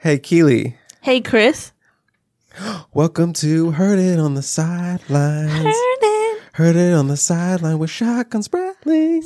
Hey, Keely. Hey, Chris. Welcome to Heard It on the Sidelines. Heard it. Heard It on the Sideline with Shotgun Spratling.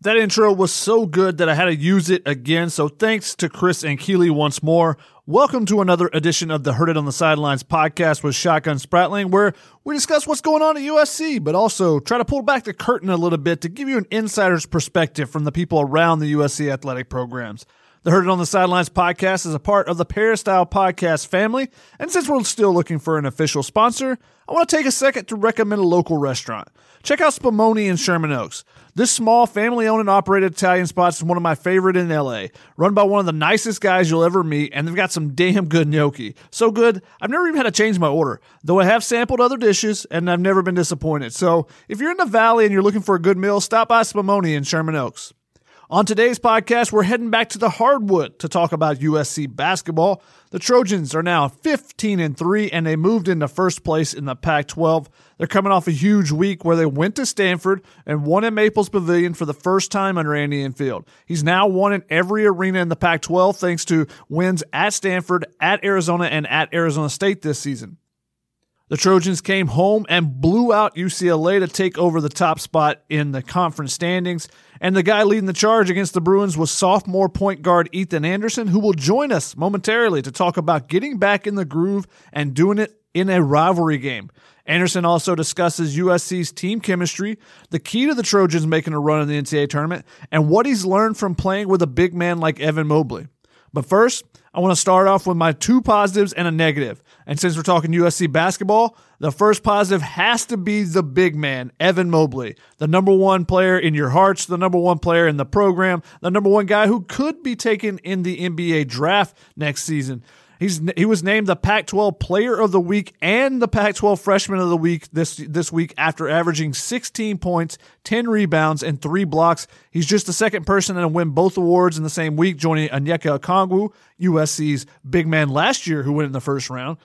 That intro was so good that I had to use it again. So thanks to Chris and Keely once more. Welcome to another edition of the Heard It on the Sidelines podcast with Shotgun Spratling, where we discuss what's going on at USC, but also try to pull back the curtain a little bit to give you an insider's perspective from the people around the USC athletic programs. The Heard It on the Sidelines podcast is a part of the Peristyle podcast family, and since we're still looking for an official sponsor, I want to take a second to recommend a local restaurant. Check out Spumoni in Sherman Oaks. This small, family owned and operated Italian spot is one of my favorite in LA. Run by one of the nicest guys you'll ever meet, and they've got some damn good gnocchi. So good, I've never even had to change my order, though I have sampled other dishes, and I've never been disappointed. So if you're in the valley and you're looking for a good meal, stop by Spumoni in Sherman Oaks. On today's podcast, we're heading back to the hardwood to talk about USC basketball. The Trojans are now 15 and 3 and they moved into first place in the Pac-12. They're coming off a huge week where they went to Stanford and won at Maples Pavilion for the first time under Andy Enfield. He's now won in every arena in the Pac-12 thanks to wins at Stanford, at Arizona and at Arizona State this season. The Trojans came home and blew out UCLA to take over the top spot in the conference standings. And the guy leading the charge against the Bruins was sophomore point guard Ethan Anderson, who will join us momentarily to talk about getting back in the groove and doing it in a rivalry game. Anderson also discusses USC's team chemistry, the key to the Trojans making a run in the NCAA tournament, and what he's learned from playing with a big man like Evan Mobley. But first, I want to start off with my two positives and a negative. And since we're talking USC basketball, the first positive has to be the big man, Evan Mobley, the number one player in your hearts, the number one player in the program, the number one guy who could be taken in the NBA draft next season. He's he was named the Pac-12 Player of the Week and the Pac-12 Freshman of the Week this this week after averaging 16 points, 10 rebounds, and three blocks. He's just the second person to win both awards in the same week, joining Onyeka Okongwu, USC's big man last year, who went in the first round.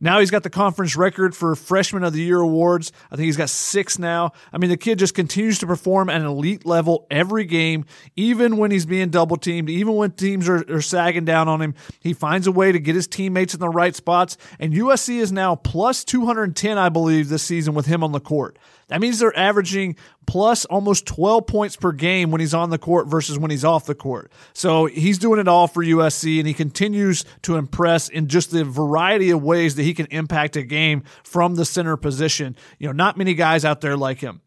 Now he's got the conference record for Freshman of the Year awards. I think he's got six now. I mean, the kid just continues to perform at an elite level every game, even when he's being double teamed, even when teams are, are sagging down on him. He finds a way to get his teammates in the right spots. And USC is now plus 210, I believe, this season with him on the court. That means they're averaging plus almost 12 points per game when he's on the court versus when he's off the court. So he's doing it all for USC and he continues to impress in just the variety of ways that he can impact a game from the center position. You know, not many guys out there like him.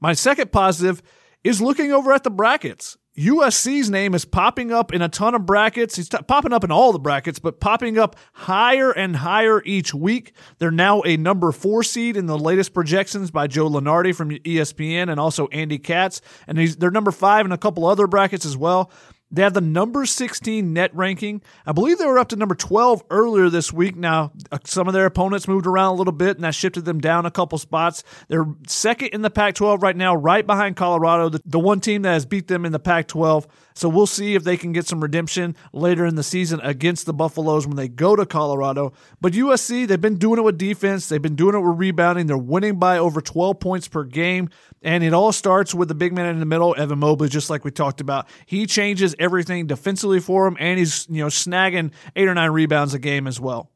My second positive is looking over at the brackets. USC's name is popping up in a ton of brackets. He's t- popping up in all the brackets, but popping up higher and higher each week. They're now a number four seed in the latest projections by Joe Lunardi from ESPN and also Andy Katz. And they're number five in a couple other brackets as well. They have the number 16 net ranking. I believe they were up to number 12 earlier this week. Now, uh, some of their opponents moved around a little bit, and that shifted them down a couple spots. They're second in the Pac 12 right now, right behind Colorado, the, the one team that has beat them in the Pac 12. So we'll see if they can get some redemption later in the season against the Buffaloes when they go to Colorado. But USC, they've been doing it with defense, they've been doing it with rebounding. They're winning by over 12 points per game. And it all starts with the big man in the middle, Evan Mobley, just like we talked about. He changes everything defensively for him, and he's you know snagging eight or nine rebounds a game as well.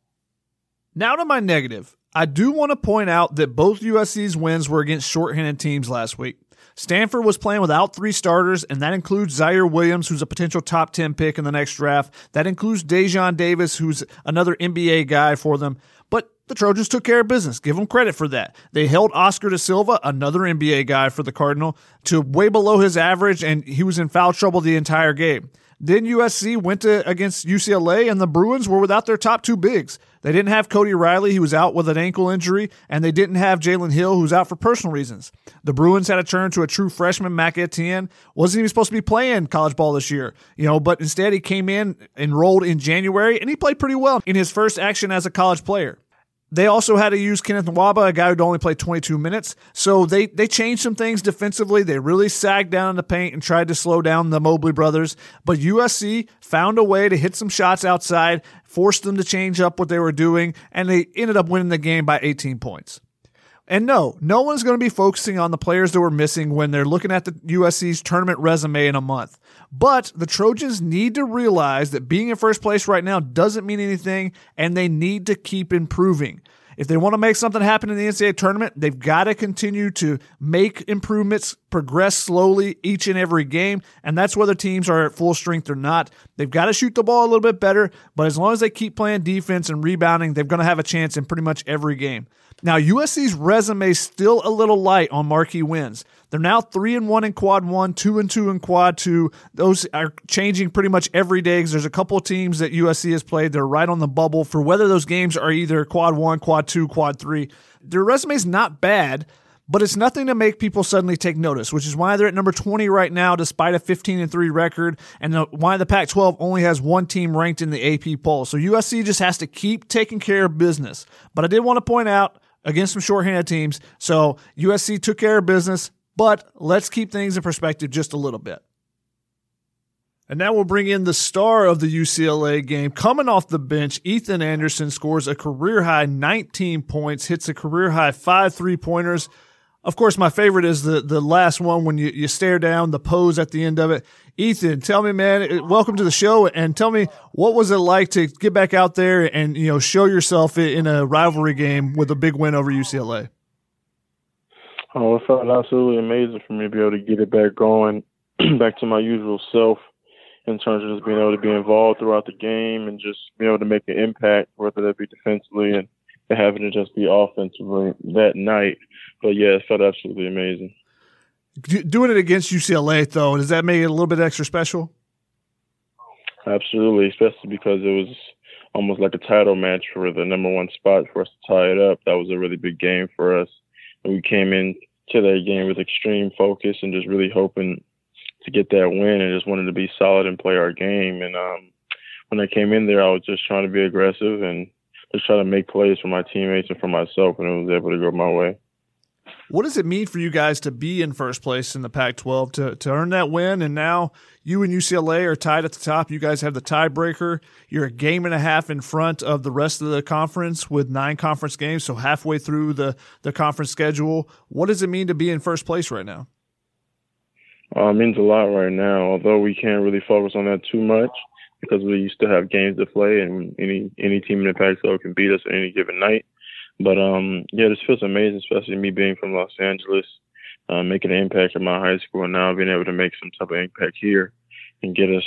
Now to my negative. I do want to point out that both USC's wins were against shorthanded teams last week. Stanford was playing without three starters, and that includes Ziaire Williams, who's a potential top 10 pick in the next draft. That includes Daejon Davis, who's another NBA guy for them. But the Trojans took care of business. Give them credit for that. They held Oscar da Silva, another NBA guy for the Cardinal, to way below his average, and he was in foul trouble the entire game. Then USC went to against UCLA, and the Bruins were without their top two bigs. They didn't have Cody Riley, he was out with an ankle injury, and they didn't have Jalen Hill, who's out for personal reasons. The Bruins had to turn to a true freshman, Mac Etienne. Wasn't even supposed to be playing college ball this year, you know, but instead he came in, enrolled in January, and he played pretty well in his first action as a college player. They also had to use Kenneth Nwuba, a guy who'd only played 22 minutes. So they, they changed some things defensively. They really sagged down in the paint and tried to slow down the Mobley brothers. But USC found a way to hit some shots outside, forced them to change up what they were doing, and they ended up winning the game by 18 points. And no, no one's going to be focusing on the players that were missing when they're looking at the USC's tournament resume in a month. But the Trojans need to realize that being in first place right now doesn't mean anything, and they need to keep improving. If they want to make something happen in the NCAA tournament, they've got to continue to make improvements, progress slowly each and every game. And that's whether teams are at full strength or not. They've got to shoot the ball a little bit better, but as long as they keep playing defense and rebounding, they're going to have a chance in pretty much every game. Now, USC's resume is still a little light on marquee wins. They're now three and one in quad one, two and two in quad two. Those are changing pretty much every day because there's a couple of teams that USC has played. They're right on the bubble for whether those games are either quad one, quad two, quad three. Their resume is not bad, but it's nothing to make people suddenly take notice, which is why they're at number 20 right now, despite a 15 and 3 record, and why the Pac 12 only has one team ranked in the AP poll. So USC just has to keep taking care of business. But I did want to point out against some shorthanded teams. So USC took care of business, but let's keep things in perspective just a little bit. And now we'll bring in the star of the UCLA game. Coming off the bench, Ethan Anderson scores a career high 19 points, hits a career high five three pointers. Of course, my favorite is the, the last one when you, you stare down the pose at the end of it. Ethan, tell me, man, eh, welcome to the show and tell me what was it like to get back out there and, you know, show yourself in a rivalry game with a big win over UCLA? Oh, it felt absolutely amazing for me to be able to get it back going, back to my usual self in terms of just being able to be involved throughout the game and just being able to make an impact, whether that be defensively and having to just be offensively that night. But yeah, it felt absolutely amazing. Doing it against UCLA, though, does that make it a little bit extra special? Absolutely, especially because it was almost like a title match for the number one spot for us to tie it up. That was a really big game for us. We came in to that game with extreme focus and just really hoping to get that win and just wanted to be solid and play our game. And um, when I came in there, I was just trying to be aggressive and just try to make plays for my teammates and for myself, and it was able to go my way. What does it mean for you guys to be in first place in the Pac 12 to, to earn that win? And now you and UCLA are tied at the top. You guys have the tiebreaker. You're a game and a half in front of the rest of the conference with nine conference games, so halfway through the, the conference schedule. What does it mean to be in first place right now? Uh, it means a lot right now, although we can't really focus on that too much because we still have games to play and any any team in the Pac-12 can beat us any given night. But um, yeah, this feels amazing, especially me being from Los Angeles, uh, making an impact at my high school, and now being able to make some type of impact here and get us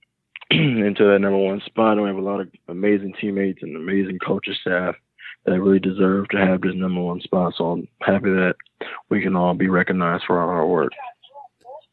into that number one spot. And we have a lot of amazing teammates and amazing coaching staff that really deserve to have this number one spot. So I'm happy that we can all be recognized for our hard work.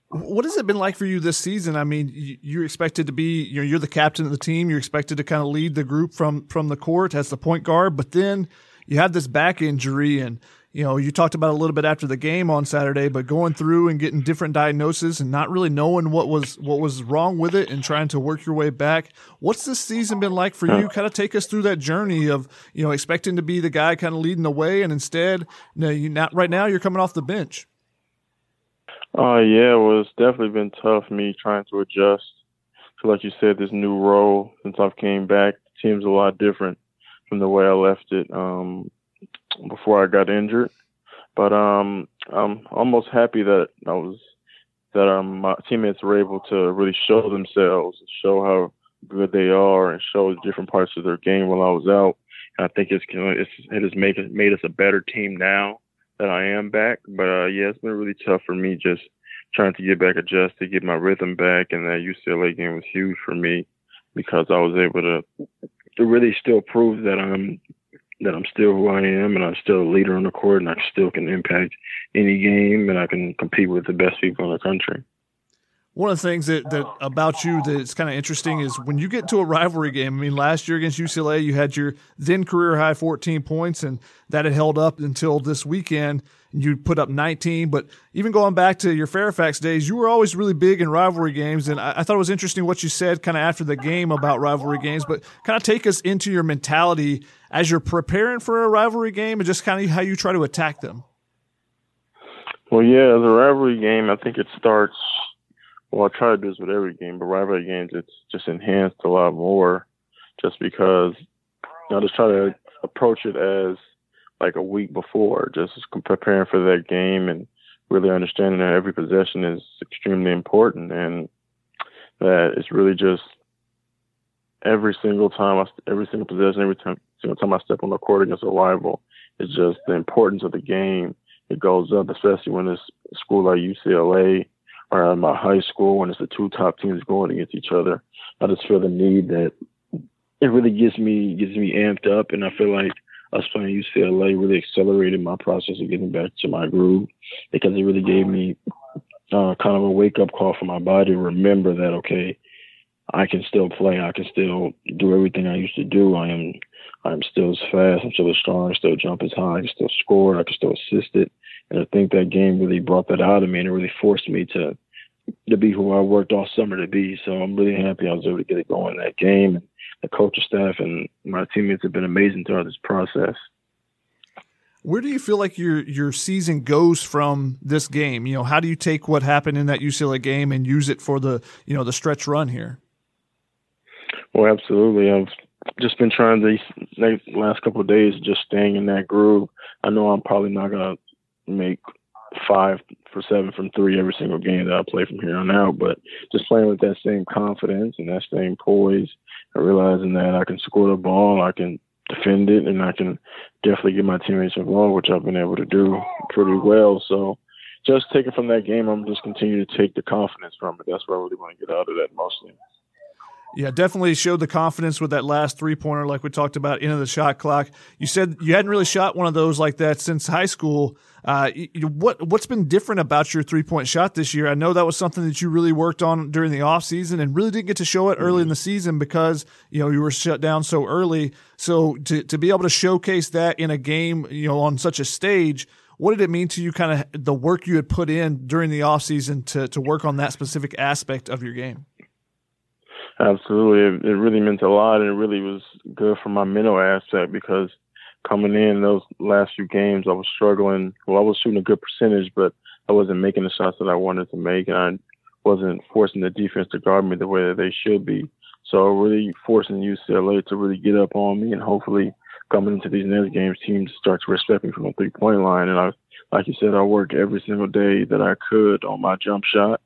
What has it been like for you this season? I mean, you're expected to be, you know, you're the captain of the team. You're expected to kind of lead the group from from the court as the point guard, but then you have this back injury, and you know you talked about a little bit after the game on Saturday, but going through and getting different diagnoses and not really knowing what was what was wrong with it and trying to work your way back. What's this season been like for you? Kind of take us through that journey of you know expecting to be the guy kind of leading the way, and instead, you know, you not right now you're coming off the bench. Uh, yeah, well, it's definitely been tough me trying to adjust to, like you said, this new role since I've came back. The team's a lot different from the way I left it um, before I got injured. But um, I'm almost happy that I was that um, my teammates were able to really show themselves, show how good they are, and show different parts of their game while I was out. And I think it's, it's it has made made us a better team now that I am back. But uh, yeah, it's been really tough for me just trying to get back adjusted, get my rhythm back, and that UCLA game was huge for me because I was able to to really still prove that I'm that I'm still who I am and I'm still a leader on the court and I still can impact any game and I can compete with the best people in the country one of the things that, that oh. about you that's kind of interesting is when you get to a rivalry game. I mean, last year against UCLA, you had your then career high 14 points, and that had held up until this weekend. You put up 19, but even going back to your Fairfax days, you were always really big in rivalry games. And I, I thought it was interesting what you said kind of after the game about rivalry games, but kind of take us into your mentality as you're preparing for a rivalry game and just kind of how you try to attack them. Well, yeah, the rivalry game, I think it starts well, I try to do this with every game, but rivalry games, it's just enhanced a lot more just because you know, I just try to approach it as like a week before, just preparing for that game and really understanding that every possession is extremely important and that it's really just every single time, I, every single possession, every time, single time I step on the court against a rival, it's just the importance of the game. It goes up, especially when it's a school like UCLA at my high school when it's the two top teams going against each other. I just feel the need that it really gets me gets me amped up, and I feel like us playing UCLA really accelerated my process of getting back to my groove because it really gave me uh, kind of a wake up call for my body to remember that okay, I can still play, I can still do everything I used to do. I am I'm still as fast, I'm still as strong, I still jump as high, I can still score, I can still assist it. And I think that game really brought that out of me and it really forced me to to be who I worked all summer to be. So I'm really happy I was able to get it going in that game. And the coaching staff and my teammates have been amazing throughout this process. Where do you feel like your your season goes from this game? You know, how do you take what happened in that UCLA game and use it for the you know the stretch run here? Well, absolutely. I've just been trying these last couple of days, just staying in that groove. I know I'm probably not gonna make five for seven from three every single game that I play from here on out, but just playing with that same confidence and that same poise and realizing that I can score the ball, I can defend it, and I can definitely get my teammates involved, which I've been able to do pretty well. So just taking from that game, I'm just continuing to take the confidence from it. That's what I really want to get out of that mostly. Yeah, definitely showed the confidence with that last three pointer, like we talked about, into the shot clock. You said you hadn't really shot one of those like that since high school. Uh, what what's been different about your three point shot this year? I know that was something that you really worked on during the off season and really didn't get to show it early in the season because you know you were shut down so early. So to to be able to showcase that in a game, you know, on such a stage. What did it mean to you, kind of the work you had put in during the off season to, to work on that specific aspect of your game? Absolutely, it, it really meant a lot, and it really was good for my mental aspect because coming in those last few games, I was struggling. Well, I was shooting a good percentage, but I wasn't making the shots that I wanted to make, and I wasn't forcing the defense to guard me the way that they should be. So really forcing UCLA to really get up on me, and hopefully coming into these next games, teams start to respect me from the three point line. And I, like you said, I worked every single day that I could on my jump shot,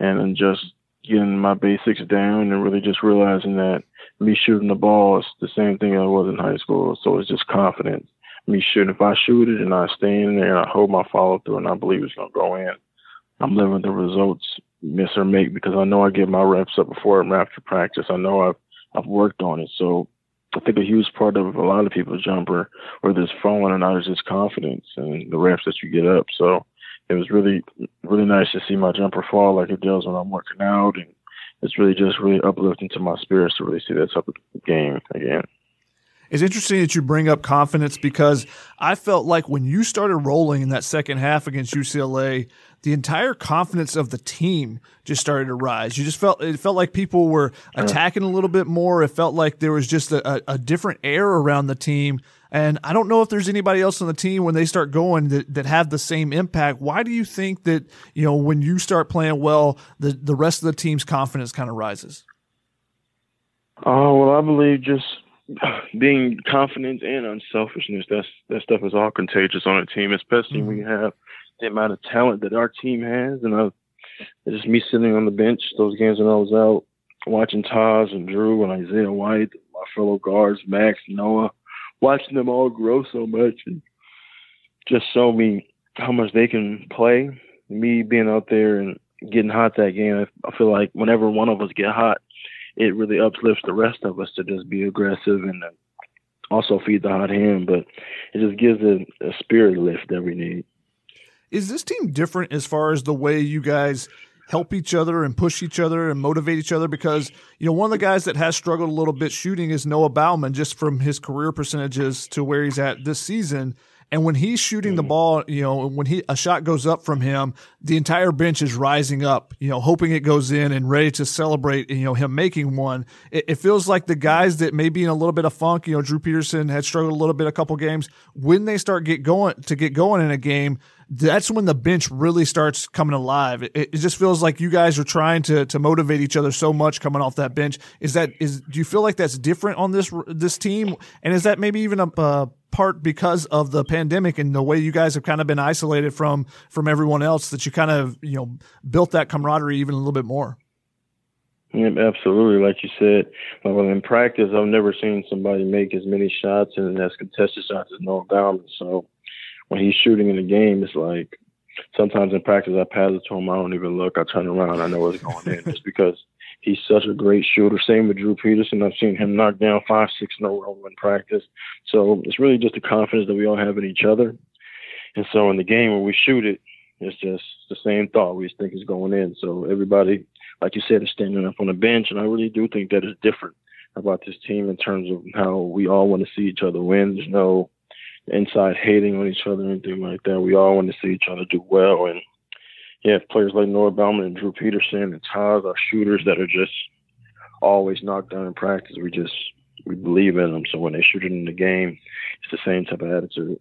and then just getting my basics down and really just realizing that me shooting the ball is the same thing I was in high school. So it's just confidence. Me shooting, if I shoot it and I stay in there and I hold my follow through and I believe it's going to go in, I'm living the results, miss or make, because I know I get my reps up before and after practice. I know I've I've worked on it. So I think a huge part of a lot of people's jumper, whether it's falling or not, is just confidence and the reps that you get up. So it was really really nice to see my jumper fall like it does when I'm working out, and it's really just really uplifting to my spirits to really see that type of game again. It's interesting that you bring up confidence because I felt like when you started rolling in that second half against UCLA, the entire confidence of the team just started to rise. You just felt it felt like people were attacking a little bit more. It felt like there was just a, a different air around the team and I don't know if there's anybody else on the team when they start going that, that have the same impact. Why do you think that, you know, when you start playing well, the, the rest of the team's confidence kind of rises? Oh, well, I believe just being confident and unselfishness, that's, that stuff is all contagious on a team, especially mm-hmm. when you have the amount of talent that our team has. And I, just me sitting on the bench, those games when I was out, watching Tahj and Drew and Isaiah White, my fellow guards, Max, Noah, watching them all grow so much and just show me how much they can play. Me being out there and getting hot that game, I feel like whenever one of us get hot, it really uplifts the rest of us to just be aggressive and uh, also feed the hot hand. But it just gives a, a spirit lift that we need. Is this team different as far as the way you guys help each other and push each other and motivate each other because you know one of the guys that has struggled a little bit shooting is Noah Baumann just from his career percentages to where he's at this season. And when he's shooting the mm-hmm. ball you know when he a shot goes up from him the entire bench is rising up you know hoping it goes in and ready to celebrate you know him making one. It, it feels like the guys that may be in a little bit of funk you know Drew Peterson had struggled a little bit a couple games when they start get going to get going in a game that's when the bench really starts coming alive. It, it, just feels like you guys are trying to to motivate each other so much coming off that bench. Is that is do you feel like that's different on this this team? And is that maybe even a uh, part because of the pandemic and the way you guys have kind of been isolated from from everyone else that you kind of you know built that camaraderie even a little bit more? Yeah, absolutely. Like you said, well, in practice, I've never seen somebody make as many shots and as contested shots as Noah Baumann. So when he's shooting in the game, it's like sometimes in practice I pass it to him, I don't even look, I turn around, I know it's going in, just because he's such a great shooter. Same with Drew Peterson. I've seen him knock down five, six in a row in practice. So it's really just the confidence that we all have in each other. And so in the game when we shoot it, it's just the same thought. We just think it's going in. So everybody, like you said, is standing up on the bench, and I really do think that is different about this team in terms of how we all want to see each other win. There's no inside hating on each other or anything like that. We all want to see each other do well. And yeah, players like Noah Baumann and Drew Peterson and Taz are shooters that are just always knocked down in practice. We just we believe in them. So when they shoot it in the game, it's the same type of attitude.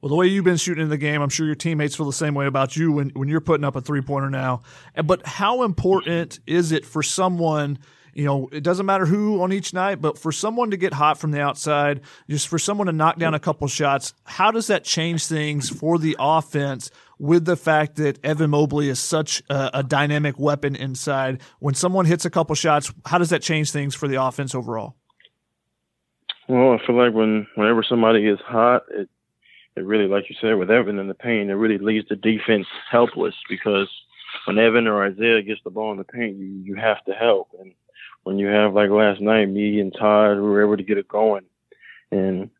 Well, the way you've been shooting in the game, I'm sure your teammates feel the same way about you when, when you're putting up a three pointer now. But how important is it for someone you know, it doesn't matter who on each night, but for someone to get hot from the outside, just for someone to knock down a couple shots, how does that change things for the offense with the fact that Evan Mobley is such a, a dynamic weapon inside? When someone hits a couple shots, how does that change things for the offense overall? Well, I feel like when whenever somebody is hot, it it really, like you said, with Evan in the paint, it really leaves the defense helpless because when Evan or Isaiah gets the ball in the paint, you you have to help. And when you have like last night, me and Todd, we were able to get it going, and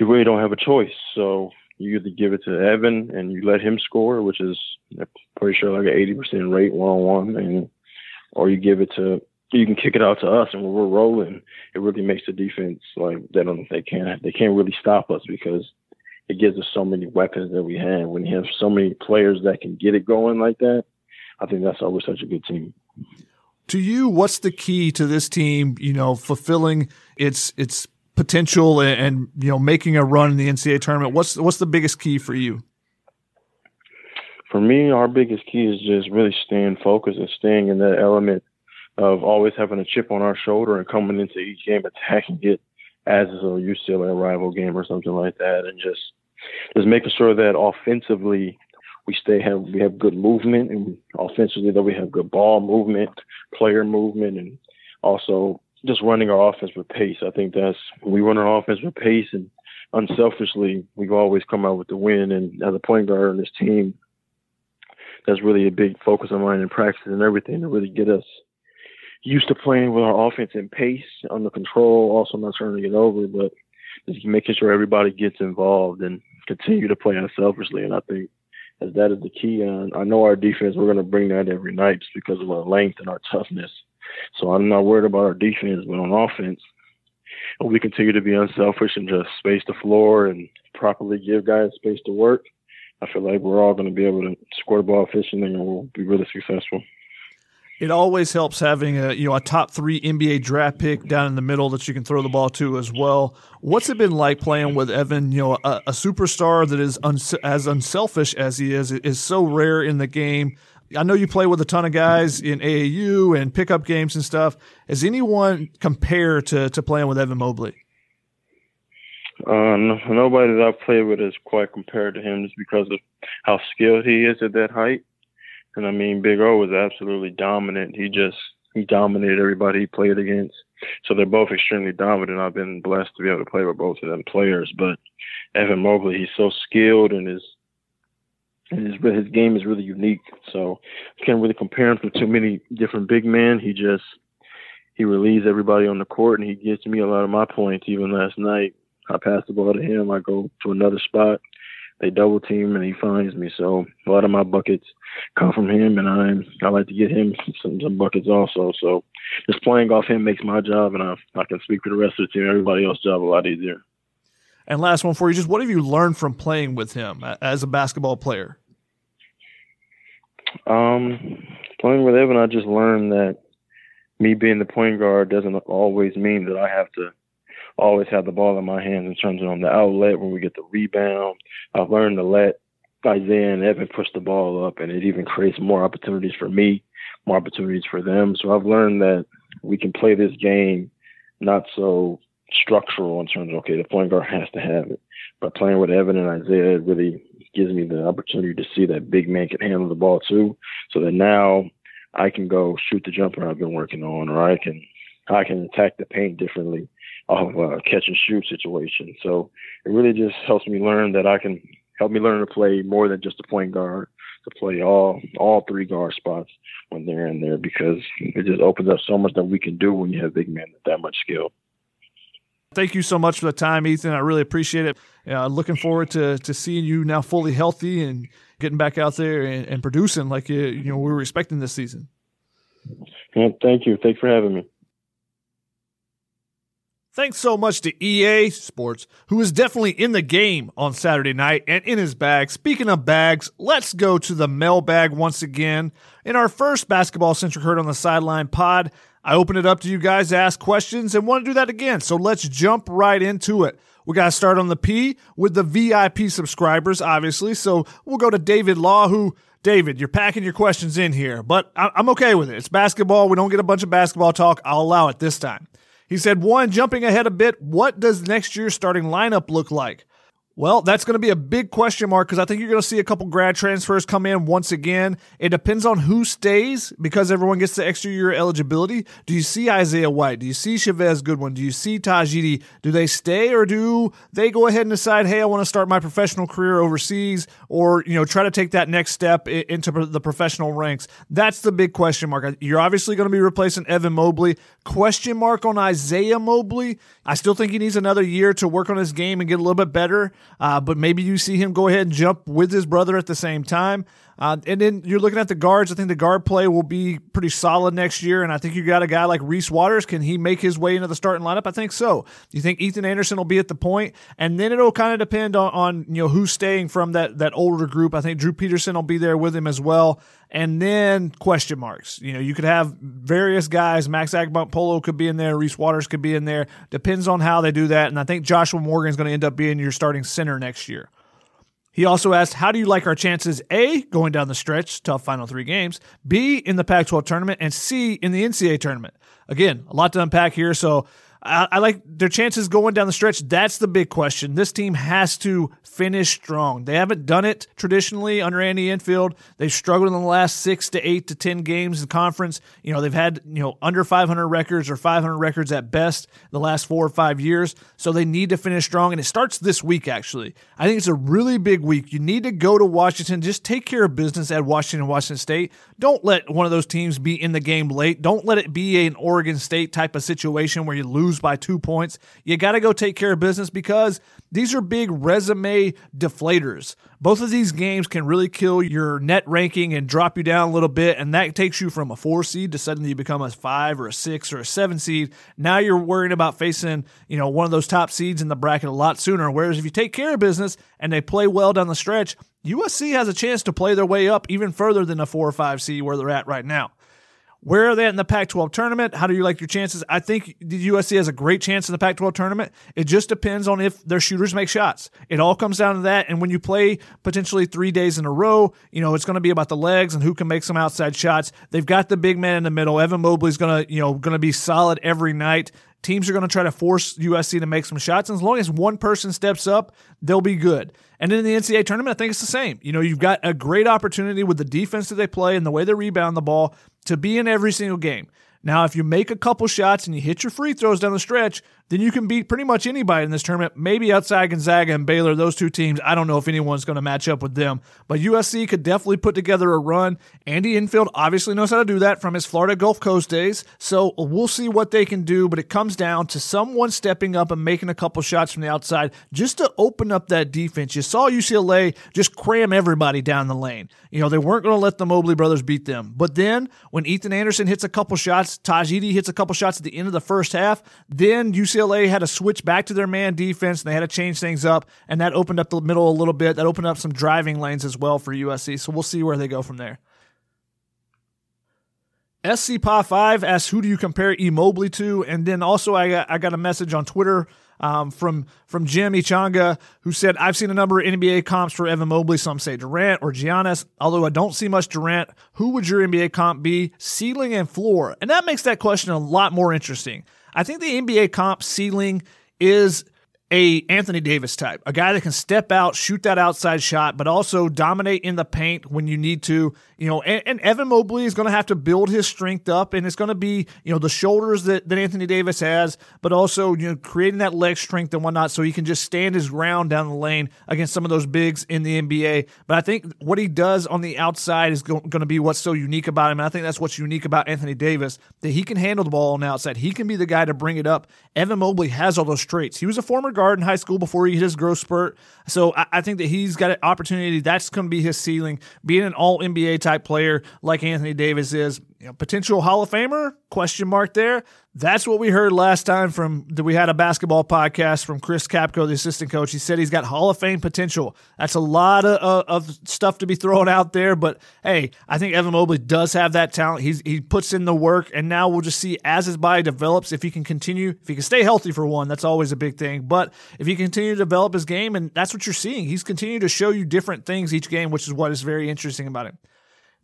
you really don't have a choice. So you either give it to Evan and you let him score, which is pretty sure like an eighty percent rate one on one, and or you give it to you can kick it out to us, and when we're rolling, it really makes the defense like they don't they can't they can't really stop us because it gives us so many weapons that we have. When you have so many players that can get it going like that, I think that's we're such a good team to you, what's the key to this team? You know, fulfilling its its potential and, and, you know making a run in the NCAA tournament. What's what's the biggest key for you? For me, our biggest key is just really staying focused and staying in that element of always having a chip on our shoulder and coming into each game attacking it as a UCLA rival game or something like that, and just just making sure that offensively we stay have we have good movement and offensively though we have good ball movement, player movement, and also just running our offense with pace. I think that's we run our offense with pace and unselfishly we've always come out with the win. And as a point guard on this team, that's really a big focus of mine in practice and everything to really get us used to playing with our offense in pace, under control, also not turning it over, but just making sure everybody gets involved and continue to play unselfishly. And I think as that is the key. And I know our defense, we're going to bring that every night just because of our length and our toughness. So I'm not worried about our defense, but on offense, we continue to be unselfish and just space the floor and properly give guys space to work. I feel like we're all going to be able to score the ball efficiently and we'll be really successful it always helps having a you know a top three NBA draft pick down in the middle that you can throw the ball to as well. What's it been like playing with Evan? You know, a, a superstar that is as unselfish as he is is so rare in the game. I know you play with a ton of guys in AAU and pickup games and stuff. Has anyone compare to to playing with Evan Mobley? Uh, no, nobody that I've played with is quite compared to him just because of how skilled he is at that height. And I mean, Big O was absolutely dominant. He just he dominated everybody he played against. So they're both extremely dominant. I've been blessed to be able to play with both of them players. But Evan Mobley, he's so skilled and his his his game is really unique. So you can't really compare him to too many different big men. He just he relieves everybody on the court and he gets me a lot of my points. Even last night, I passed the ball to him. I go to another spot they double team and he finds me. So a lot of my buckets come from him, and I'm I like to get him some, some buckets also. So just playing off him makes my job, and I I can speak for the rest of the team, everybody else's job a lot easier. And last one for you, just what have you learned from playing with him as a basketball player? Um, playing with Evan, I just learned that me being the point guard doesn't always mean that I have to always have the ball in my hands in terms of on the outlet when we get the rebound. I've learned to let Isaiah and Evan push the ball up, and it even creates more opportunities for me, more opportunities for them. So I've learned that we can play this game not so structural in terms of okay, the point guard has to have it, but playing with Evan and Isaiah it really gives me the opportunity to see that big man can handle the ball too, so that now I can go shoot the jumper I've been working on, or I can I can attack the paint differently off of a catch and shoot situation. So it really just helps me learn that I can help me learn to play more than just a point guard, to play all all three guard spots when they're in there because it just opens up so much that we can do when you have big men with that much skill. Thank you so much for the time, Ethan. I really appreciate it. Uh, looking forward to to seeing you now fully healthy and getting back out there and, and producing like you, you know we were expecting this season. Yeah, thank you. Thanks for having me. Thanks so much to EA Sports, who is definitely in the game on Saturday night and in his bag. Speaking of bags, let's go to the mailbag once again. In our first basketball centric heard on the sideline pod, I open it up to you guys to ask questions and want to do that again. So let's jump right into it. We got to start on the P with the VIP subscribers, obviously. So we'll go to David Law, who David, you're packing your questions in here, but I'm okay with it. It's basketball. We don't get a bunch of basketball talk. I'll allow it this time. He said, one, jumping ahead a bit, what does next year's starting lineup look like? Well, that's going to be a big question mark because I think you're going to see a couple grad transfers come in once again. It depends on who stays because everyone gets the extra year eligibility. Do you see Isaiah White? Do you see Chavez Goodwin? Do you see Tahj Eaddy? Do they stay or do they go ahead and decide, hey, I want to start my professional career overseas or, you know, try to take that next step into the professional ranks? That's the big question mark. You're obviously going to be replacing Evan Mobley. Question mark on Isaiah Mobley. I still think he needs another year to work on his game and get a little bit better. Uh, but maybe you see him go ahead and jump with his brother at the same time. Uh, and then you're looking at the guards. I think the guard play will be pretty solid next year. And I think you got a guy like Reese Waters. Can he make his way into the starting lineup? I think so. You think Ethan Anderson will be at the point, and then it'll kind of depend on, on you know who's staying from that that older group. I think Drew Peterson will be there with him as well. And then question marks. You know, you could have various guys. Max Polo could be in there. Reese Waters could be in there. Depends on how they do that. And I think Joshua Morgan is going to end up being your starting center next year. He also asked, How do you like our chances? A, going down the stretch, tough final three games, B, in the Pac 12 tournament, and C, in the NCAA tournament. Again, a lot to unpack here. So I, I, like their chances going down the stretch. That's the big question. This team has to finish strong. They haven't done it traditionally under Andy Enfield. They've struggled in the last six to eight to ten games in conference. You know, they've had you know under 500 records or 500 records at best the last four or five years. So they need to finish strong, and it starts this week. Actually, I think it's a really big week. You need to go to Washington. Just take care of business at Washington, Washington State. Don't let one of those teams be in the game late. Don't let it be an Oregon State type of situation where you lose lose by two points. You got to go take care of business because these are big resume deflators. Both of these games can really kill your net ranking and drop you down a little bit, and that takes you from a four seed to suddenly you become a five or a six or a seven seed. Now you're worrying about facing, you know, one of those top seeds in the bracket a lot sooner. Whereas if you take care of business and they play well down the stretch, USC has a chance to play their way up even further than a four or five seed where they're at right now. Where are they in the Pac 12 tournament? How do you like your chances? I think the USC has a great chance in the Pac 12 tournament. It just depends on if their shooters make shots. It all comes down to that. And when you play potentially three days in a row, you know, it's going to be about the legs and who can make some outside shots. They've got the big man in the middle. Evan Mobley's going to, you know, going to be solid every night. Teams are going to try to force USC to make some shots. And as long as one person steps up, they'll be good. And in the NCAA tournament, I think it's the same. You know, you've got a great opportunity with the defense that they play and the way they rebound the ball to be in every single game. Now, if you make a couple shots and you hit your free throws down the stretch, then you can beat pretty much anybody in this tournament. Maybe outside Gonzaga and Baylor, those two teams. I don't know if anyone's going to match up with them, but USC could definitely put together a run. Andy Enfield obviously knows how to do that from his Florida Gulf Coast days, so we'll see what they can do. But it comes down to someone stepping up and making a couple shots from the outside just to open up that defense. You saw UCLA just cram everybody down the lane. You know they weren't going to let the Mobley brothers beat them, but then when Ethan Anderson hits a couple shots, Tahj Eaddy hits a couple shots at the end of the first half, then UCLA had to switch back to their man defense and they had to change things up, and that opened up the middle a little bit. That opened up some driving lanes as well for USC. So we'll see where they go from there. SC Pa 5 asks, who do you compare E. Mobley to? And then also, I got, I got a message on Twitter um, from from Jim Ichanga, who said, I've seen a number of NBA comps for Evan Mobley. Some say Durant or Giannis. Although I don't see much Durant, who would your NBA comp be? Ceiling and floor. And that makes that question a lot more interesting. I think the NBA comp ceiling is a Anthony Davis type, a guy that can step out, shoot that outside shot, but also dominate in the paint when you need to. You know, and, and Evan Mobley is going to have to build his strength up, and it's going to be you know the shoulders that, that Anthony Davis has, but also you know creating that leg strength and whatnot, so he can just stand his ground down the lane against some of those bigs in the NBA. But I think what he does on the outside is go, going to be what's so unique about him, and I think that's what's unique about Anthony Davis that he can handle the ball on the outside. He can be the guy to bring it up. Evan Mobley has all those traits. He was a former guard in high school before he hit his growth spurt. So I, I think that he's got an opportunity. That's going to be his ceiling. Being an all NBA type player like Anthony Davis is, you know, potential Hall of Famer? Question mark there. That's what we heard last time from that we had a basketball podcast from Chris Capko, the assistant coach. He said he's got Hall of Fame potential. That's a lot of, of, of stuff to be thrown out there, but hey, I think Evan Mobley does have that talent. He's he puts in the work, and now we'll just see as his body develops if he can continue, if he can stay healthy for one. That's always a big thing. But if he continue to develop his game, and that's what you're seeing, he's continued to show you different things each game, which is what is very interesting about him.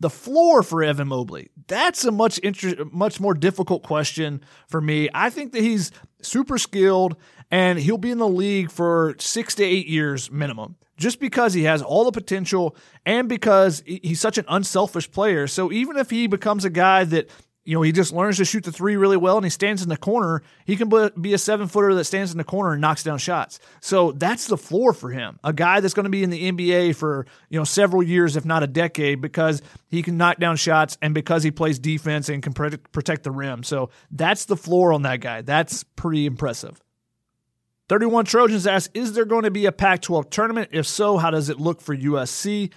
The floor for Evan Mobley, that's a much inter- much more difficult question for me. I think that he's super skilled and he'll be in the league for six to eight years minimum just because he has all the potential and because he's such an unselfish player. So even if he becomes a guy that you know, he just learns to shoot the three really well and he stands in the corner. He can be a seven footer that stands in the corner and knocks down shots. So that's the floor for him. A guy that's going to be in the NBA for, you know, several years, if not a decade, because he can knock down shots and because he plays defense and can protect the rim. So that's the floor on that guy. That's pretty impressive. 31 Trojans ask, is there going to be a Pac 12 tournament? If so, how does it look for USC?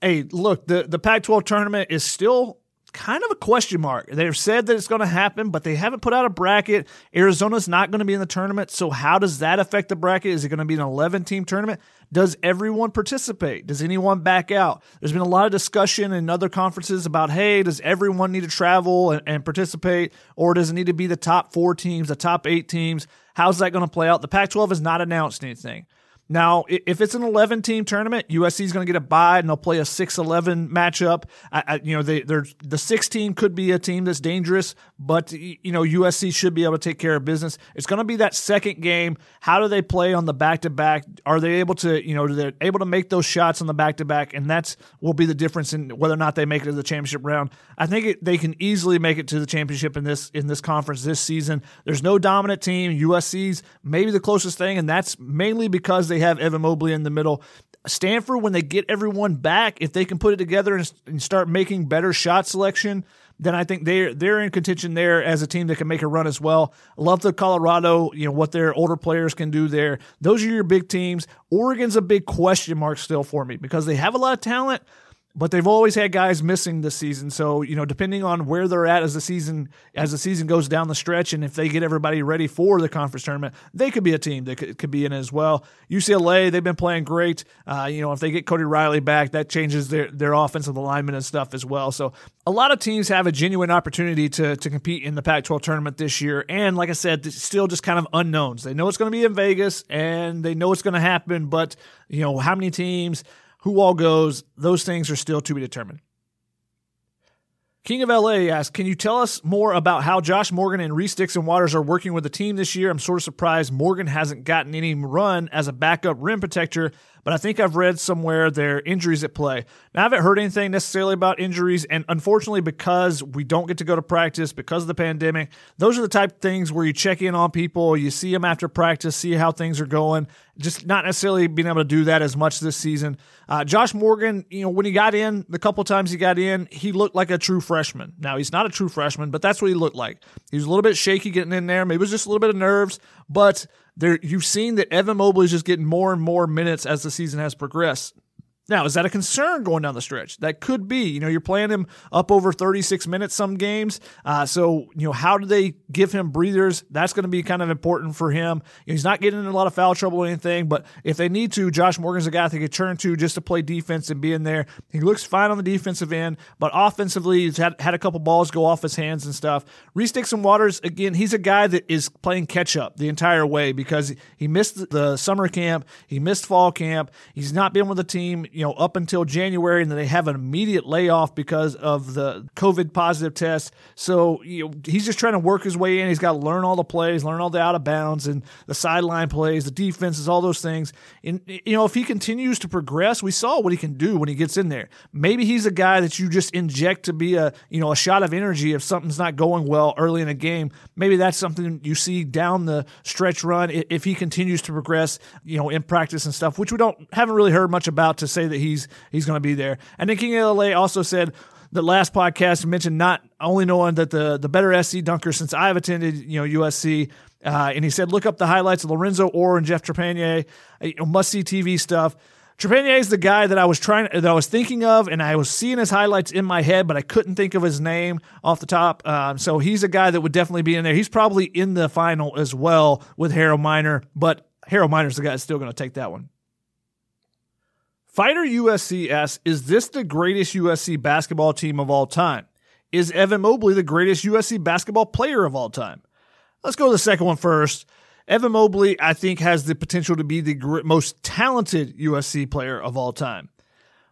Hey, look, the, the Pac 12 tournament is still kind of a question mark. They've said that it's going to happen, but they haven't put out a bracket. Arizona's not going to be in the tournament. So, how does that affect the bracket? Is it going to be an 11 team tournament? Does everyone participate? Does anyone back out? There's been a lot of discussion in other conferences about hey, does everyone need to travel and, and participate, or does it need to be the top four teams, the top eight teams? How's that going to play out? The Pac 12 has not announced anything. Now, if it's an 11 team tournament, USC is going to get a bye and they'll play a 6 11 matchup. I, I, you know, they, the 6 team could be a team that's dangerous, but, you know, USC should be able to take care of business. It's going to be that second game. How do they play on the back to back? Are they able to, you know, they're able to make those shots on the back to back? And that's will be the difference in whether or not they make it to the championship round. I think it, they can easily make it to the championship in this in this conference this season. There's no dominant team. USC's maybe the closest thing, and that's mainly because they have Evan Mobley in the middle. Stanford, when they get everyone back, if they can put it together and, and start making better shot selection, then I think they're they're in contention there as a team that can make a run as well. Love the Colorado, you know what their older players can do there. Those are your big teams. Oregon's a big question mark still for me because they have a lot of talent, but they've always had guys missing this season. So you know, depending on where they're at as the season as the season goes down the stretch, and if they get everybody ready for the conference tournament, they could be a team that could, could be in as well. UCLA, they've been playing great. Uh, you know, if they get Cody Riley back, that changes their their offensive alignment and stuff as well. So a lot of teams have a genuine opportunity to to compete in the Pac-12 tournament this year. And like I said, still just kind of unknowns. They know it's going to be in Vegas, and they know it's going to happen, but you know how many teams who all goes, those things are still to be determined. King of LA asks, can you tell us more about how Josh Morgan and Reese Dixon Waters are working with the team this year? I'm sort of surprised Morgan hasn't gotten any run as a backup rim protector but I think I've read somewhere there are injuries at play. Now, I haven't heard anything necessarily about injuries, and unfortunately, because we don't get to go to practice because of the pandemic, those are the type of things where you check in on people, you see them after practice, see how things are going. Just not necessarily being able to do that as much this season. Uh, Josh Morgan, you know, when he got in, the couple times he got in, he looked like a true freshman. Now, he's not a true freshman, but that's what he looked like. He was a little bit shaky getting in there. Maybe it was just a little bit of nerves, but there you've seen that Evan Mobley is just getting more and more minutes as the season has progressed. Now, is that a concern going down the stretch? That could be. You know, you're playing him up over 36 minutes some games. Uh, so, you know, how do they give him breathers? That's going to be kind of important for him. You know, he's not getting in a lot of foul trouble or anything, but if they need to, Josh Morgan's a guy they could turn to just to play defense and be in there. He looks fine on the defensive end, but offensively, he's had, had a couple balls go off his hands and stuff. Reese Dixon Waters, again, he's a guy that is playing catch up the entire way because he missed the summer camp, he missed fall camp, he's not been with the team you know, up until January, and then they have an immediate layoff because of the COVID positive test. So you know, he's just trying to work his way in. He's got to learn all the plays, learn all the out of bounds and the sideline plays, the defenses, all those things. And you know, if he continues to progress, we saw what he can do when he gets in there. Maybe he's a guy that you just inject to be a you know a shot of energy if something's not going well early in a game. Maybe that's something you see down the stretch run if he continues to progress, you know, in practice and stuff, which we don't haven't really heard much about to say say that he's he's going to be there. And then King LA also said the last podcast mentioned not only knowing that the the better SC dunker since I've attended you know USC. Uh, and he said, look up the highlights of Lorenzo Orr and Jeff Trepagnier, you know, must see TV stuff. Trepagnier is the guy that I was trying that I was thinking of, and I was seeing his highlights in my head, but I couldn't think of his name off the top. Um, so he's a guy that would definitely be in there. He's probably in the final as well with Harold Miner, but Harold Miner's the guy that's still going to take that one. Fighter USCS, is this the greatest USC basketball team of all time? Is Evan Mobley the greatest USC basketball player of all time? Let's go to the second one first. Evan Mobley, I think, has the potential to be the most talented USC player of all time.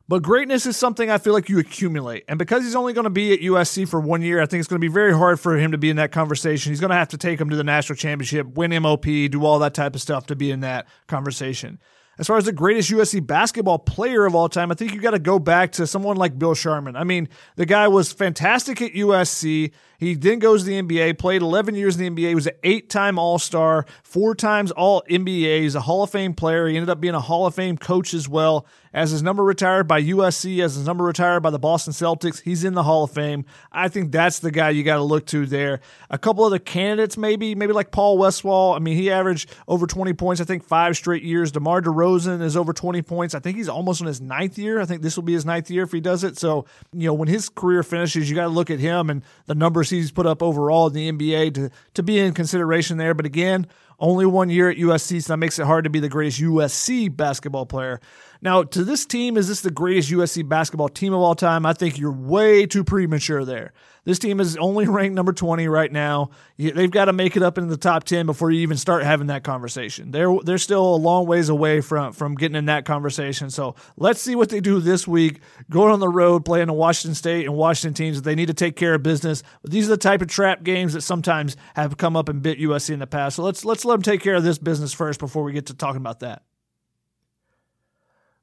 But greatness is something I feel like you accumulate. And because he's only going to be at USC for one year, I think it's going to be very hard for him to be in that conversation. He's going to have to take him to the national championship, win MOP, do all that type of stuff to be in that conversation as far as the greatest USC basketball player of all time, I think you got to go back to someone like Bill Sharman. I mean, the guy was fantastic at USC. He then goes to the NBA, played 11 years in the NBA. Was an eight time All Star, four times All NBA. He's a Hall of Fame player. He ended up being a Hall of Fame coach as well. As his number retired by USC, as his number retired by the Boston Celtics, he's in the Hall of Fame. I think that's the guy you got to look to there. A couple other candidates, maybe, maybe like Paul Westphal. I mean, he averaged over 20 points, I think, five straight years. DeMar DeRozan is over 20 points. I think he's almost in his ninth year. I think this will be his ninth year if he does it. So, you know, when his career finishes, you got to look at him and the numbers he's put up overall in the NBA to, to be in consideration there. But again, only one year at USC, so that makes it hard to be the greatest USC basketball player. Now, to this team, is this the greatest USC basketball team of all time? I think you're way too premature there. This team is only ranked number 20 right now. They've got to make it up into the top 10 before you even start having that conversation. They're they're still a long ways away from from getting in that conversation. So let's see what they do this week. Going on the road, playing the Washington State and Washington teams that they need to take care of business. But these are the type of trap games that sometimes have come up and bit USC in the past. So let's let's let them take care of this business first before we get to talking about that.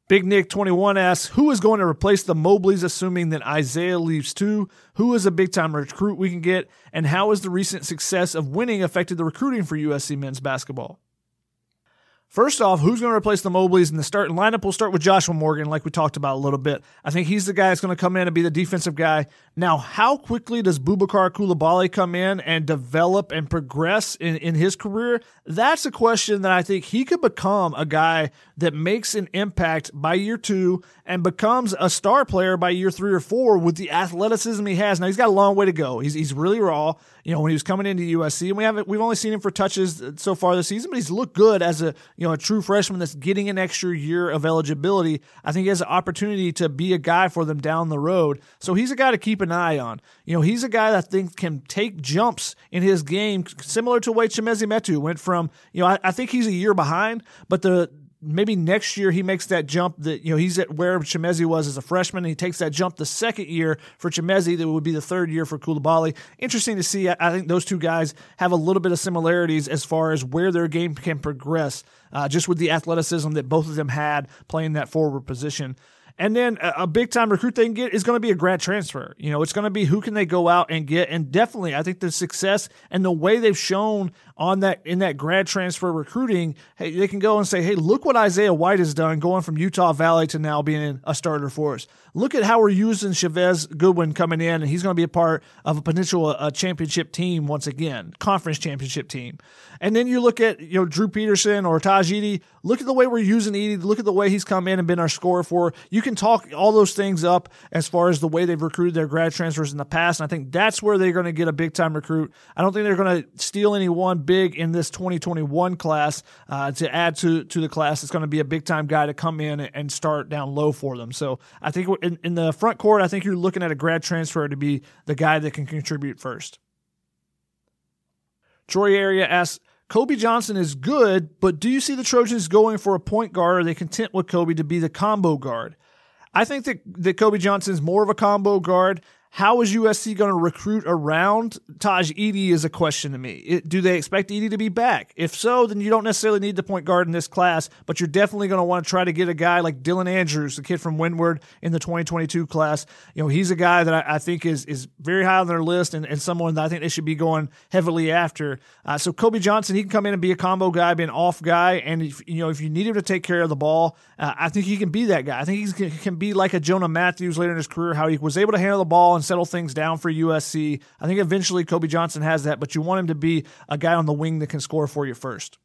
Big Nick 21 asks, who is going to replace the Mobleys, assuming that Isaiah leaves too? Who is a big time recruit we can get? And how has the recent success of winning affected the recruiting for USC men's basketball? First off, who's going to replace the Mobleys in the starting lineup? We'll start with Joshua Morgan, like we talked about a little bit. I think he's the guy that's going to come in and be the defensive guy. Now, how quickly does Boubacar Coulibaly come in and develop and progress in, in his career? That's a question that I think he could become a guy that makes an impact by year two and becomes a star player by year three or four with the athleticism he has. Now, he's got a long way to go. He's, he's really raw you know, when he was coming into USC, and we haven't we've only seen him for touches so far this season, but he's looked good as a you know a true freshman that's getting an extra year of eligibility. I think he has an opportunity to be a guy for them down the road. So he's a guy to keep an eye on. You know, he's a guy that I think can take jumps in his game, similar to way Chimezie Metu went from. You know, I, I think he's a year behind, but the maybe next year he makes that jump that you know he's at where Chimezie was as a freshman and he takes that jump the second year for Chimezie that would be the third year for Coulibaly. Interesting to see. I think those two guys have a little bit of similarities as far as where their game can progress, uh, just with the athleticism that both of them had playing that forward position. And then a, big time recruit they can get is going to be a grad transfer. You know, it's going to be who can they go out and get. And definitely, I think the success and the way they've shown on that in that grad transfer recruiting, hey, they can go and say, hey, look what Isaiah White has done going from Utah Valley to now being a starter for us. Look at how we're using Chavez Goodwin coming in, and he's going to be a part of a potential championship team once again, conference championship team. And then you look at you know Drew Peterson or Tahj Eaddy. Look at the way we're using Eaddy. Look at the way he's come in and been our scorer for. You can talk all those things up as far as the way they've recruited their grad transfers in the past. And I think that's where they're going to get a big time recruit. I don't think they're going to steal anyone big in this 2021 class uh, to add to to the class. It's going to be a big time guy to come in and start down low for them. So I think in, in the front court, I think you're looking at a grad transfer to be the guy that can contribute first. Troy Area asks, Kobe Johnson is good, but do you see the Trojans going for a point guard? Or are they content with Kobe to be the combo guard? I think that, that Kobe Johnson is more of a combo guard. How is USC going to recruit around Tahj Eaddy is a question to me. It, do they expect Eaddy to be back? If so, then you don't necessarily need the point guard in this class, but you're definitely going to want to try to get a guy like Dylan Andrews, the kid from Windward in the 2022 class. You know, he's a guy that I, I think is is very high on their list and, and someone that I think they should be going heavily after. Uh, so Kobe Johnson, he can come in and be a combo guy, be an off guy, and if, you know if you need him to take care of the ball, uh, I think he can be that guy. I think he can be like a Jonah Mathews later in his career, how he was able to handle the ball and settle things down for USC. I think eventually Kobe Johnson has that, but you want him to be a guy on the wing that can score for you first.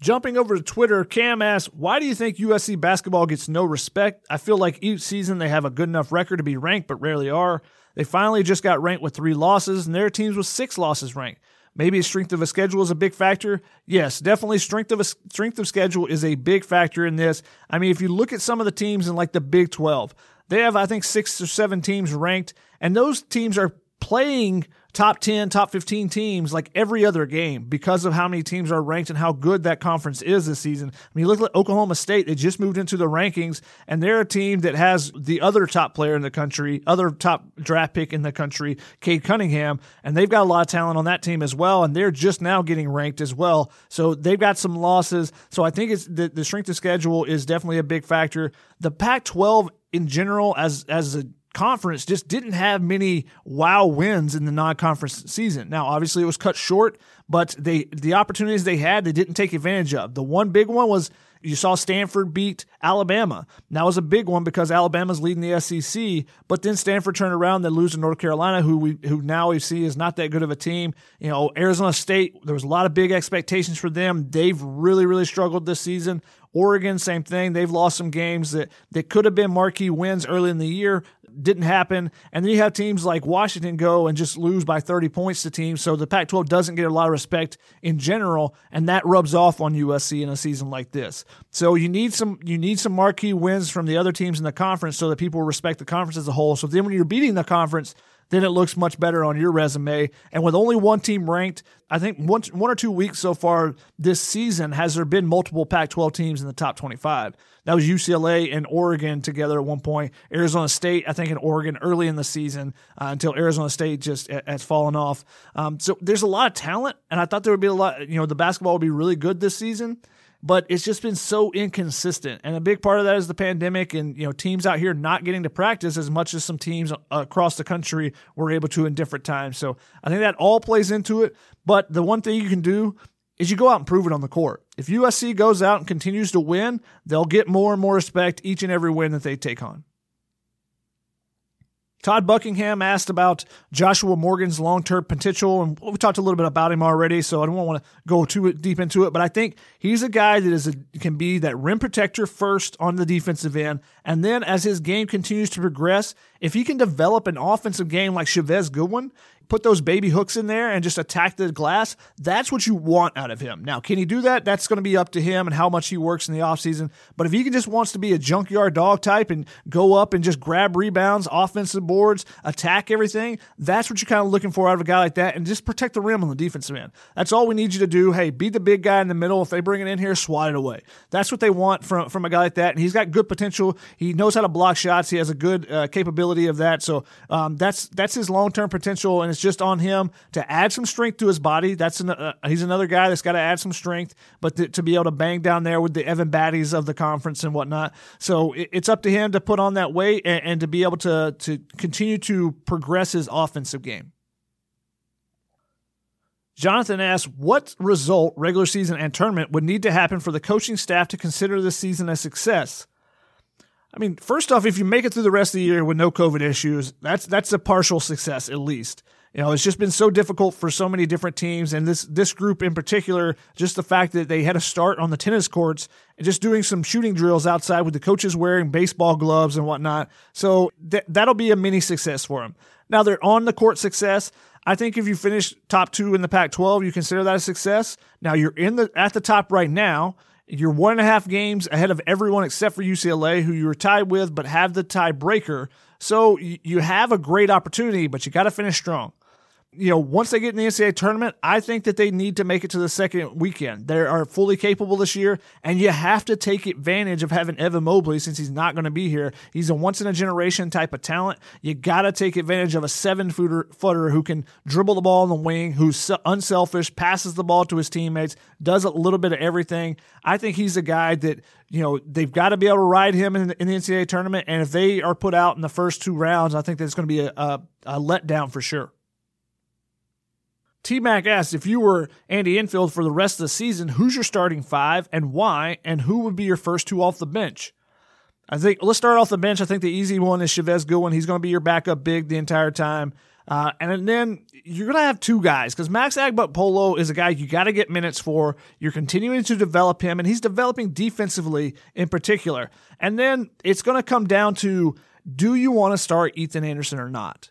Jumping over to Twitter, Cam asks, Why do you think USC basketball gets no respect? I feel like each season they have a good enough record to be ranked, but rarely are. They finally just got ranked with three losses, and their teams with six losses ranked. Maybe strength of a schedule is a big factor. Yes, definitely strength of a strength of schedule is a big factor in this. I mean, if you look at some of the teams in like the Big 12, they have I think 6 or 7 teams ranked and those teams are playing top 10, top 15 teams like every other game because of how many teams are ranked and how good that conference is this season. I mean, look at Oklahoma State, they just moved into the rankings and they're a team that has the other top player in the country, other top draft pick in the country, Cade Cunningham, and they've got a lot of talent on that team as well. And they're just now getting ranked as well. So they've got some losses. So I think it's the, the strength of schedule is definitely a big factor. The Pac 12 in general as as a conference just didn't have many wow wins in the non-conference season. Now, obviously, it was cut short, but they the opportunities they had, they didn't take advantage of. The one big one was you saw Stanford beat Alabama. That was a big one because Alabama's leading the SEC, but then Stanford turned around, they lose to North Carolina, who we who now we see is not that good of a team. You know, Arizona State, there was a lot of big expectations for them. They've really, really struggled this season. Oregon, same thing. They've lost some games that, that could have been marquee wins early in the year. Didn't happen. And then you have teams like Washington go and just lose by 30 points to teams. So the Pac 12 doesn't get a lot of respect in general. And that rubs off on USC in a season like this. So you need some you need some marquee wins from the other teams in the conference so that people respect the conference as a whole. So then when you're beating the conference, then it looks much better on your resume. And with only one team ranked, I think one, one or two weeks so far this season, has there been multiple Pac 12 teams in the top 25? That was UCLA and Oregon together at one point. Arizona State, I think, in Oregon early in the season uh, until Arizona State just has fallen off. Um, so there's a lot of talent, and I thought there would be a lot, you know, the basketball would be really good this season but it's just been so inconsistent. And a big part of that is the pandemic and you know teams out here not getting to practice as much as some teams uh, across the country were able to in different times. So I think that all plays into it. But the one thing you can do is you go out and prove it on the court. If USC goes out and continues to win, they'll get more and more respect each and every win that they take on. Todd Buckingham asked about Joshua Morgan's long term potential, and we talked a little bit about him already, so I don't want to go too deep into it. But I think he's a guy that is a, can be that rim protector first on the defensive end, and then as his game continues to progress, if he can develop an offensive game like Chavez Goodwin, put those baby hooks in there and just attack the glass, that's what you want out of him. Now, can he do that? That's going to be up to him and how much he works in the offseason. But if he can just wants to be a junkyard dog type and go up and just grab rebounds, offensive boards, attack everything, that's what you're kind of looking for out of a guy like that and just protect the rim on the defensive end. That's all we need you to do. Hey, be the big guy in the middle. If they bring it in here, swat it away. That's what they want from, from a guy like that. And he's got good potential. He knows how to block shots. He has a good uh, capability of that. So um, that's that's his long term potential. And it's just on him to add some strength to his body. That's an, uh, he's another guy that's got to add some strength, but to, to, be able to bang down there with the Evan Batteys of the conference and whatnot. So it, it's up to him to put on that weight and, and to be able to to continue to progress his offensive game. Jonathan asks, what result, regular season and tournament, would need to happen for the coaching staff to consider this season a success? I mean, first off, if you make it through the rest of the year with no COVID issues, that's that's a partial success at least. You know, it's just been so difficult for so many different teams, and this this group in particular. Just the fact that they had to start on the tennis courts and just doing some shooting drills outside with the coaches wearing baseball gloves and whatnot. So th- that'll be a mini success for them. Now they're on the court success. I think if you finish top two in the Pac-12, you consider that a success. Now you're in the at the top right now. You're one and a half games ahead of everyone except for UCLA, who you were tied with, but have the tiebreaker. So you have a great opportunity, but you got to finish strong you know, once they get in the NCAA tournament, I think that they need to make it to the second weekend. They are fully capable this year, and you have to take advantage of having Evan Mobley since he's not going to be here. He's a once in a generation type of talent. You got to take advantage of a seven footer, footer who can dribble the ball in the wing, who's unselfish, passes the ball to his teammates, does a little bit of everything. I think he's a guy that you know they've got to be able to ride him in the, in the NCAA tournament, and if they are put out in the first two rounds, I think that's going to be a, a, a letdown for sure. T Mac asks if you were Andy Enfield for the rest of the season, who's your starting five and why, and who would be your first two off the bench? I think let's start off the bench. I think the easy one is Chavez Goodwin. He's going to be your backup big the entire time. Uh, and then you're going to have two guys because Max Agbonkpolo is a guy you got to get minutes for. You're continuing to develop him, and he's developing defensively in particular. And then it's going to come down to do you want to start Ethan Anderson or not?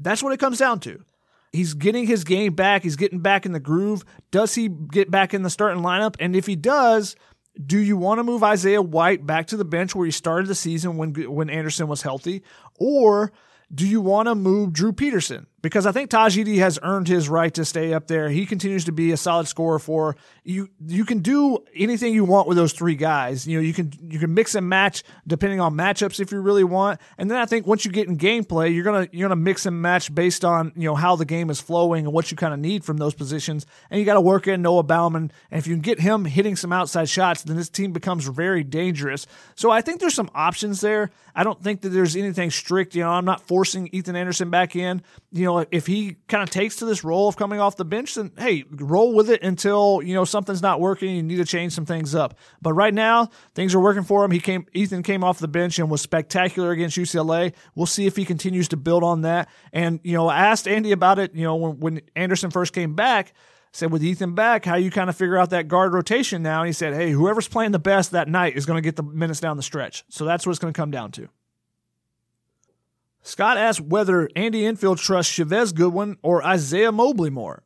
That's what it comes down to. He's getting his game back. He's getting back in the groove. Does he get back in the starting lineup? And if he does, do you want to move Isaiah White back to the bench where he started the season when when Anderson was healthy, or do you want to move Drew Peterson? Because I think Tahj Eaddy has earned his right to stay up there. He continues to be a solid scorer for you. You can do anything you want with those three guys. You know, you can you can mix and match depending on matchups if you really want. And then I think once you get in gameplay, you're gonna you're gonna mix and match based on you know how the game is flowing and what you kind of need from those positions. And you got to work in Noah Baumann. And if you can get him hitting some outside shots, then this team becomes very dangerous. So I think there's some options there. I don't think that there's anything strict. You know, I'm not forcing Ethan Anderson back in. You know, if he kind of takes to this role of coming off the bench, then hey, roll with it until you know something's not working. You need to change some things up. But right now, things are working for him. He came, Ethan came off the bench and was spectacular against UCLA. We'll see if he continues to build on that. And you know, I asked Andy about it. You know, when, when Anderson first came back said with Ethan back, how you kind of figure out that guard rotation now. And he said, hey, whoever's playing the best that night is going to get the minutes down the stretch. So that's what it's going to come down to. Scott asked whether Andy Enfield trusts Chavez Goodwin or Isaiah Mobley more.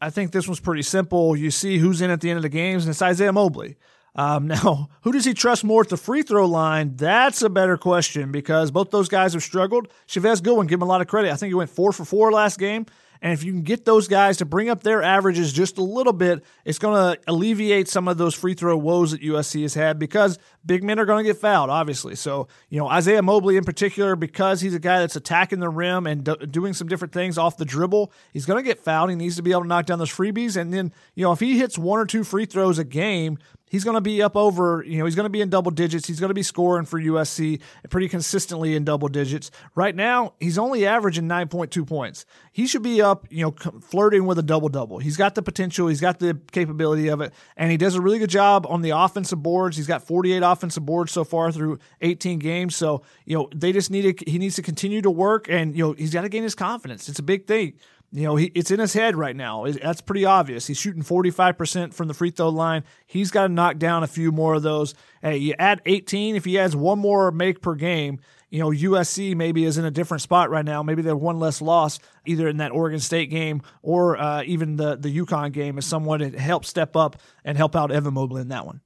I think this one's pretty simple. You see who's in at the end of the games, and it's Isaiah Mobley. Um, now, who does he trust more at the free throw line? That's a better question because both those guys have struggled. Chavez Goodwin, give him a lot of credit. I think he went four for four last game. And if you can get those guys to bring up their averages just a little bit, it's going to alleviate some of those free throw woes that USC has had because big men are going to get fouled, obviously. So, you know, Isaiah Mobley in particular, because he's a guy that's attacking the rim and do- doing some different things off the dribble, he's going to get fouled. He needs to be able to knock down those freebies. And then, you know, if he hits one or two free throws a game, he's going to be up over, you know, he's going to be in double digits. He's going to be scoring for USC pretty consistently in double digits. Right now, he's only averaging 9.2 points. He should be up, you know, flirting with a double double. He's got the potential, he's got the capability of it, and he does a really good job on the offensive boards. He's got 48 offensive boards so far through 18 games. So, you know, they just need to, he needs to continue to work and, you know, he's got to gain his confidence. It's a big thing you know, he, it's in his head right now. It, that's pretty obvious. He's shooting 45% from the free throw line. He's got to knock down a few more of those. Hey, you add 18, if he adds one more make per game, you know, USC maybe is in a different spot right now. Maybe they're one less loss either in that Oregon State game or uh, even the, the UConn game as someone to help step up and help out Evan Mobley in that one.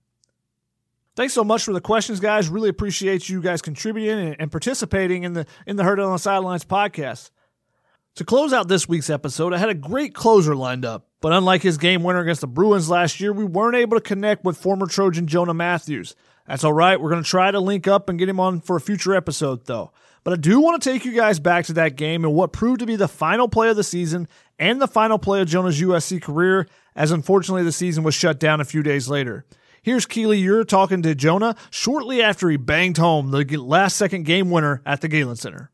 Thanks so much for the questions, guys. Really appreciate you guys contributing and, and participating in the in the It on the Sidelines podcast. To close out this week's episode, I had a great closer lined up, but unlike his game winner against the Bruins last year, we weren't able to connect with former Trojan Jonah Mathews. That's all right. We're going to try to link up and get him on for a future episode, though. But I do want to take you guys back to that game and what proved to be the final play of the season and the final play of Jonah's USC career, as unfortunately the season was shut down a few days later. Here's Keely, you're talking to Jonah shortly after he banged home the last second game winner at the Galen Center.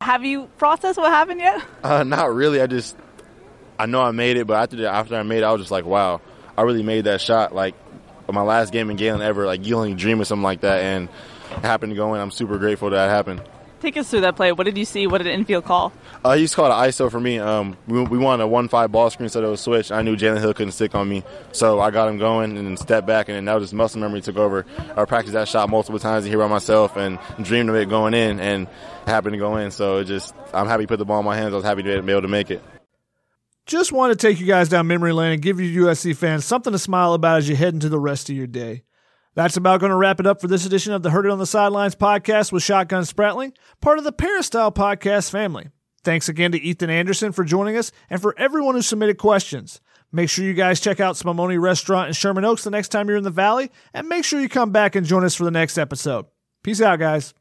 Have you processed what happened yet? Uh, not really. I just I know I made it, but after the, after I made it, I was just like, wow, I really made that shot. Like my last game in Galen ever, like you only dream of something like that, and it happened to go in. I'm super grateful that happened. Take us through that play. What did you see? What did Andy Enfield call? Uh, he just called an ISO for me. Um, we, we wanted a one-five ball screen, so it was switch. I knew Jalen Hill couldn't stick on me, so I got him going and then stepped back, and then that was just muscle memory took over. I practiced that shot multiple times here by myself and dreamed of it going in, and it happened to go in. So it just, I'm happy to put the ball in my hands. I was happy to be able to make it. Just want to take you guys down memory lane and give you USC fans something to smile about as you head into the rest of your day. That's about going to wrap it up for this edition of the Heard It on the Sidelines podcast with Shotgun Spratling, part of the Peristyle podcast family. Thanks again to Ethan Anderson for joining us and for everyone who submitted questions. Make sure you guys check out Spumoni Restaurant in Sherman Oaks the next time you're in the Valley, and make sure you come back and join us for the next episode. Peace out, guys.